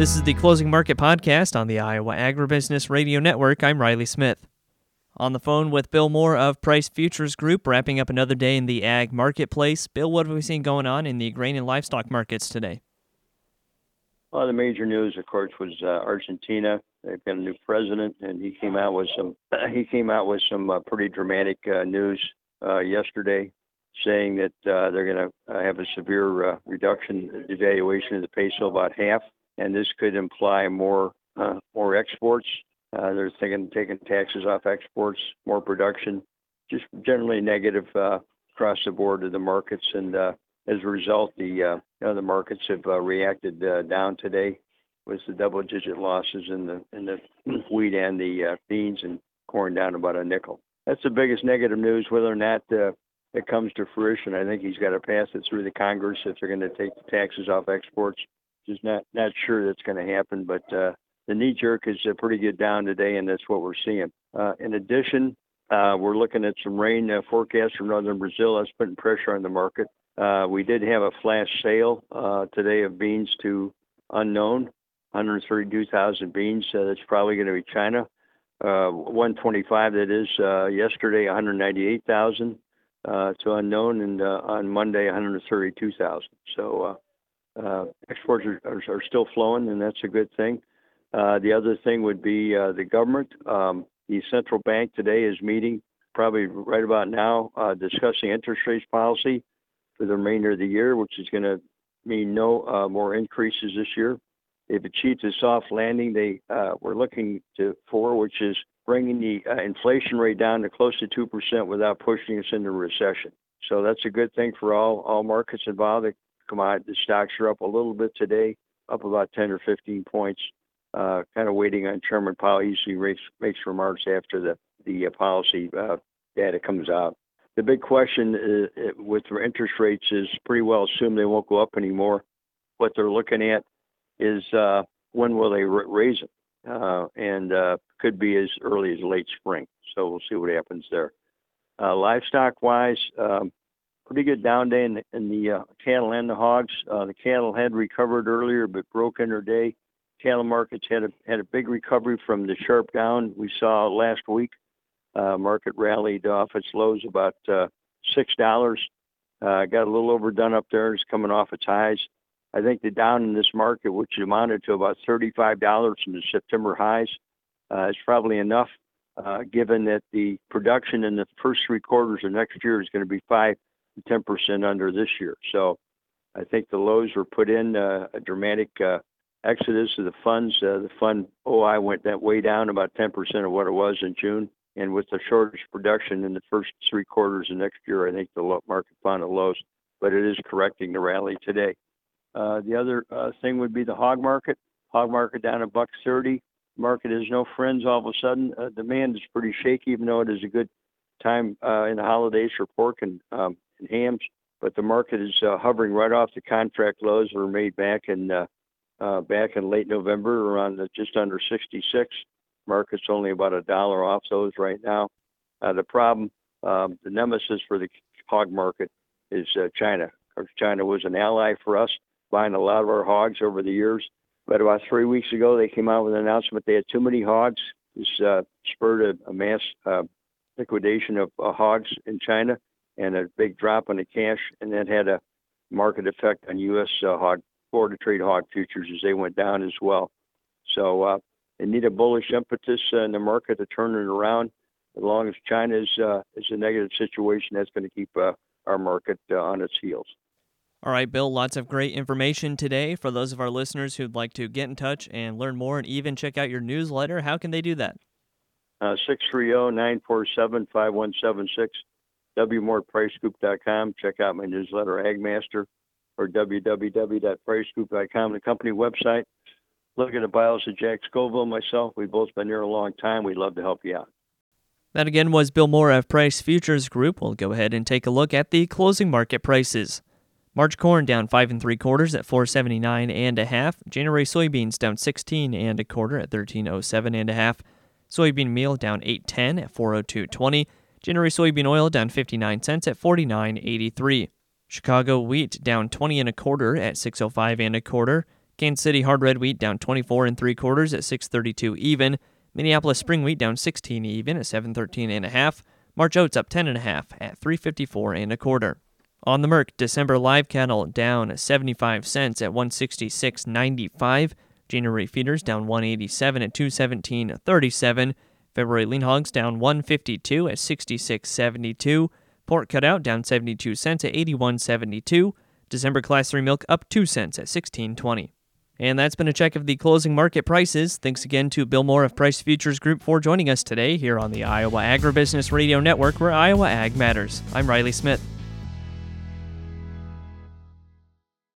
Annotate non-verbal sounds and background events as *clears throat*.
This is the Closing Market Podcast on the Iowa Agribusiness Radio Network. I'm Riley Smith. On the phone with Bill Moore of Price Futures Group, wrapping up another day in the ag marketplace. Bill, what have we seen going on in the grain and livestock markets today? Well, the major news, of course, was uh, Argentina. They've got a new president, and he came out with some. *clears throat* he came out with some uh, pretty dramatic uh, news uh, yesterday, saying that uh, they're going to uh, have a severe reduction, devaluation of the peso, about half and this could imply more uh, more exports. Uh, they're thinking taking taxes off exports, more production, just generally negative uh, across the board to the markets, and uh, as a result, the uh, you know, the markets have uh, reacted down today with the double-digit losses in the in the *clears throat* wheat and the beans and corn down about a nickel. That's the biggest negative news. Whether or not it comes to fruition, I think he's got to pass it through the Congress if they're going to take the taxes off exports just not not sure that's going to happen. But uh, the knee jerk is a pretty good down today, and that's what we're seeing. Uh, in addition, uh, we're looking at some rain uh, forecast from northern Brazil. That's putting pressure on the market. Uh, we did have a flash sale uh, today of beans to unknown, 132,000 beans. Uh, that's probably going to be China. Uh, 125 that is uh, yesterday, 198,000 uh, to unknown, and uh, on Monday, 132,000. So uh, uh, exports are, are, are, still flowing, and that's a good thing. Uh, the other thing would be uh, the government. Um, the central bank today is meeting probably right about now, uh, discussing interest rates policy for the remainder of the year, which is going to mean no uh, more increases this year. They've achieved a soft landing they uh, were looking to for, which is bringing the inflation rate down to close to two percent without pushing us into recession. So that's a good thing for all all markets involved commodity the stocks are up a little bit today, up about 10 or 15 points. Uh, kind of waiting on Chairman Powell. Usually makes, makes remarks after the the uh, policy uh, data comes out. The big question is, uh, with interest rates is pretty well assumed they won't go up anymore. What they're looking at is uh, when will they raise them, uh, and could be as early as late spring. So we'll see what happens there. livestock wise, um, pretty good down day in the, in the uh, cattle and the hogs. Uh, the cattle had recovered earlier, but broke in their day. Cattle markets had a had a big recovery from the sharp down we saw last week. Uh, market rallied off its lows about uh, six dollars. Uh, got a little overdone up there. It's coming off its highs. I think the down in this market, which amounted to about thirty-five dollars from the September highs, uh, is probably enough. Uh, given that the production in the first three quarters of next year is going to be five 10% under this year. So I think the lows were put in uh, a dramatic uh, exodus of the funds. Uh, the fund OI went that way down about 10% of what it was in June. And with the shortage production in the first three quarters of next year, I think the market found a lows, but it is correcting the rally today. Uh, the other uh, thing would be the hog market. Hog market down a buck thirty. Market has no friends all of a sudden. Uh, demand is pretty shaky, even though it is a good time in the holidays for pork and um, and hams, but the market is uh, hovering right off the contract lows that were made back in uh, uh, back in late November, around the, just under 66. Market's only about a dollar off those right now. Uh, the problem, um, the nemesis for the hog market is uh, China. China was an ally for us, buying a lot of our hogs over the years. But about three weeks ago, they came out with an announcement they had too many hogs. This uh, spurred a, a mass uh, liquidation of uh, hogs in China and a big drop in the cash, and that had a market effect on U.S. Uh, hog of Trade hog futures as they went down as well. So uh, they need a bullish impetus uh, in the market to turn it around. As long as China is uh, is a negative situation, that's going to keep uh, our market uh, on its heels. All right, Bill, lots of great information today. For those of our listeners who'd like to get in touch and learn more and even check out your newsletter, how can they do that? Uh, 630 947 5176 wmoorepricegroup.com. Check out my newsletter, Agmaster, or www.pricegroup.com, the company website. Look at the bios of Jack Scoville and myself. We've both been here a long time. We'd love to help you out. That again was Bill Moore of Price Futures Group. We'll go ahead and take a look at the closing market prices. March corn down five and three quarters at 479 and a half. January soybeans down 16 and a quarter at 1307 and a half. Soybean meal down 810 at 402.20. January soybean oil down 59 cents at 49.83. Chicago wheat down 20 and a quarter at 605 and a quarter. Kansas City hard red wheat down 24 and 3 quarters at 632 even. Minneapolis spring wheat down 16 even at 713 and a half. March oats up 10 and a half at 354 and a quarter. On the Merc, December live cattle down 75 cents at 166.95. January feeders down 187 at 217.37. February lean hogs down 152 at 66.72. Pork cutout down 72 cents at 81.72. December class 3 milk up 2 cents at 16.20. And that's been a check of the closing market prices. Thanks again to Bill Moore of Price Futures Group for joining us today here on the Iowa Agribusiness Radio Network, where Iowa Ag matters. I'm Riley Smith.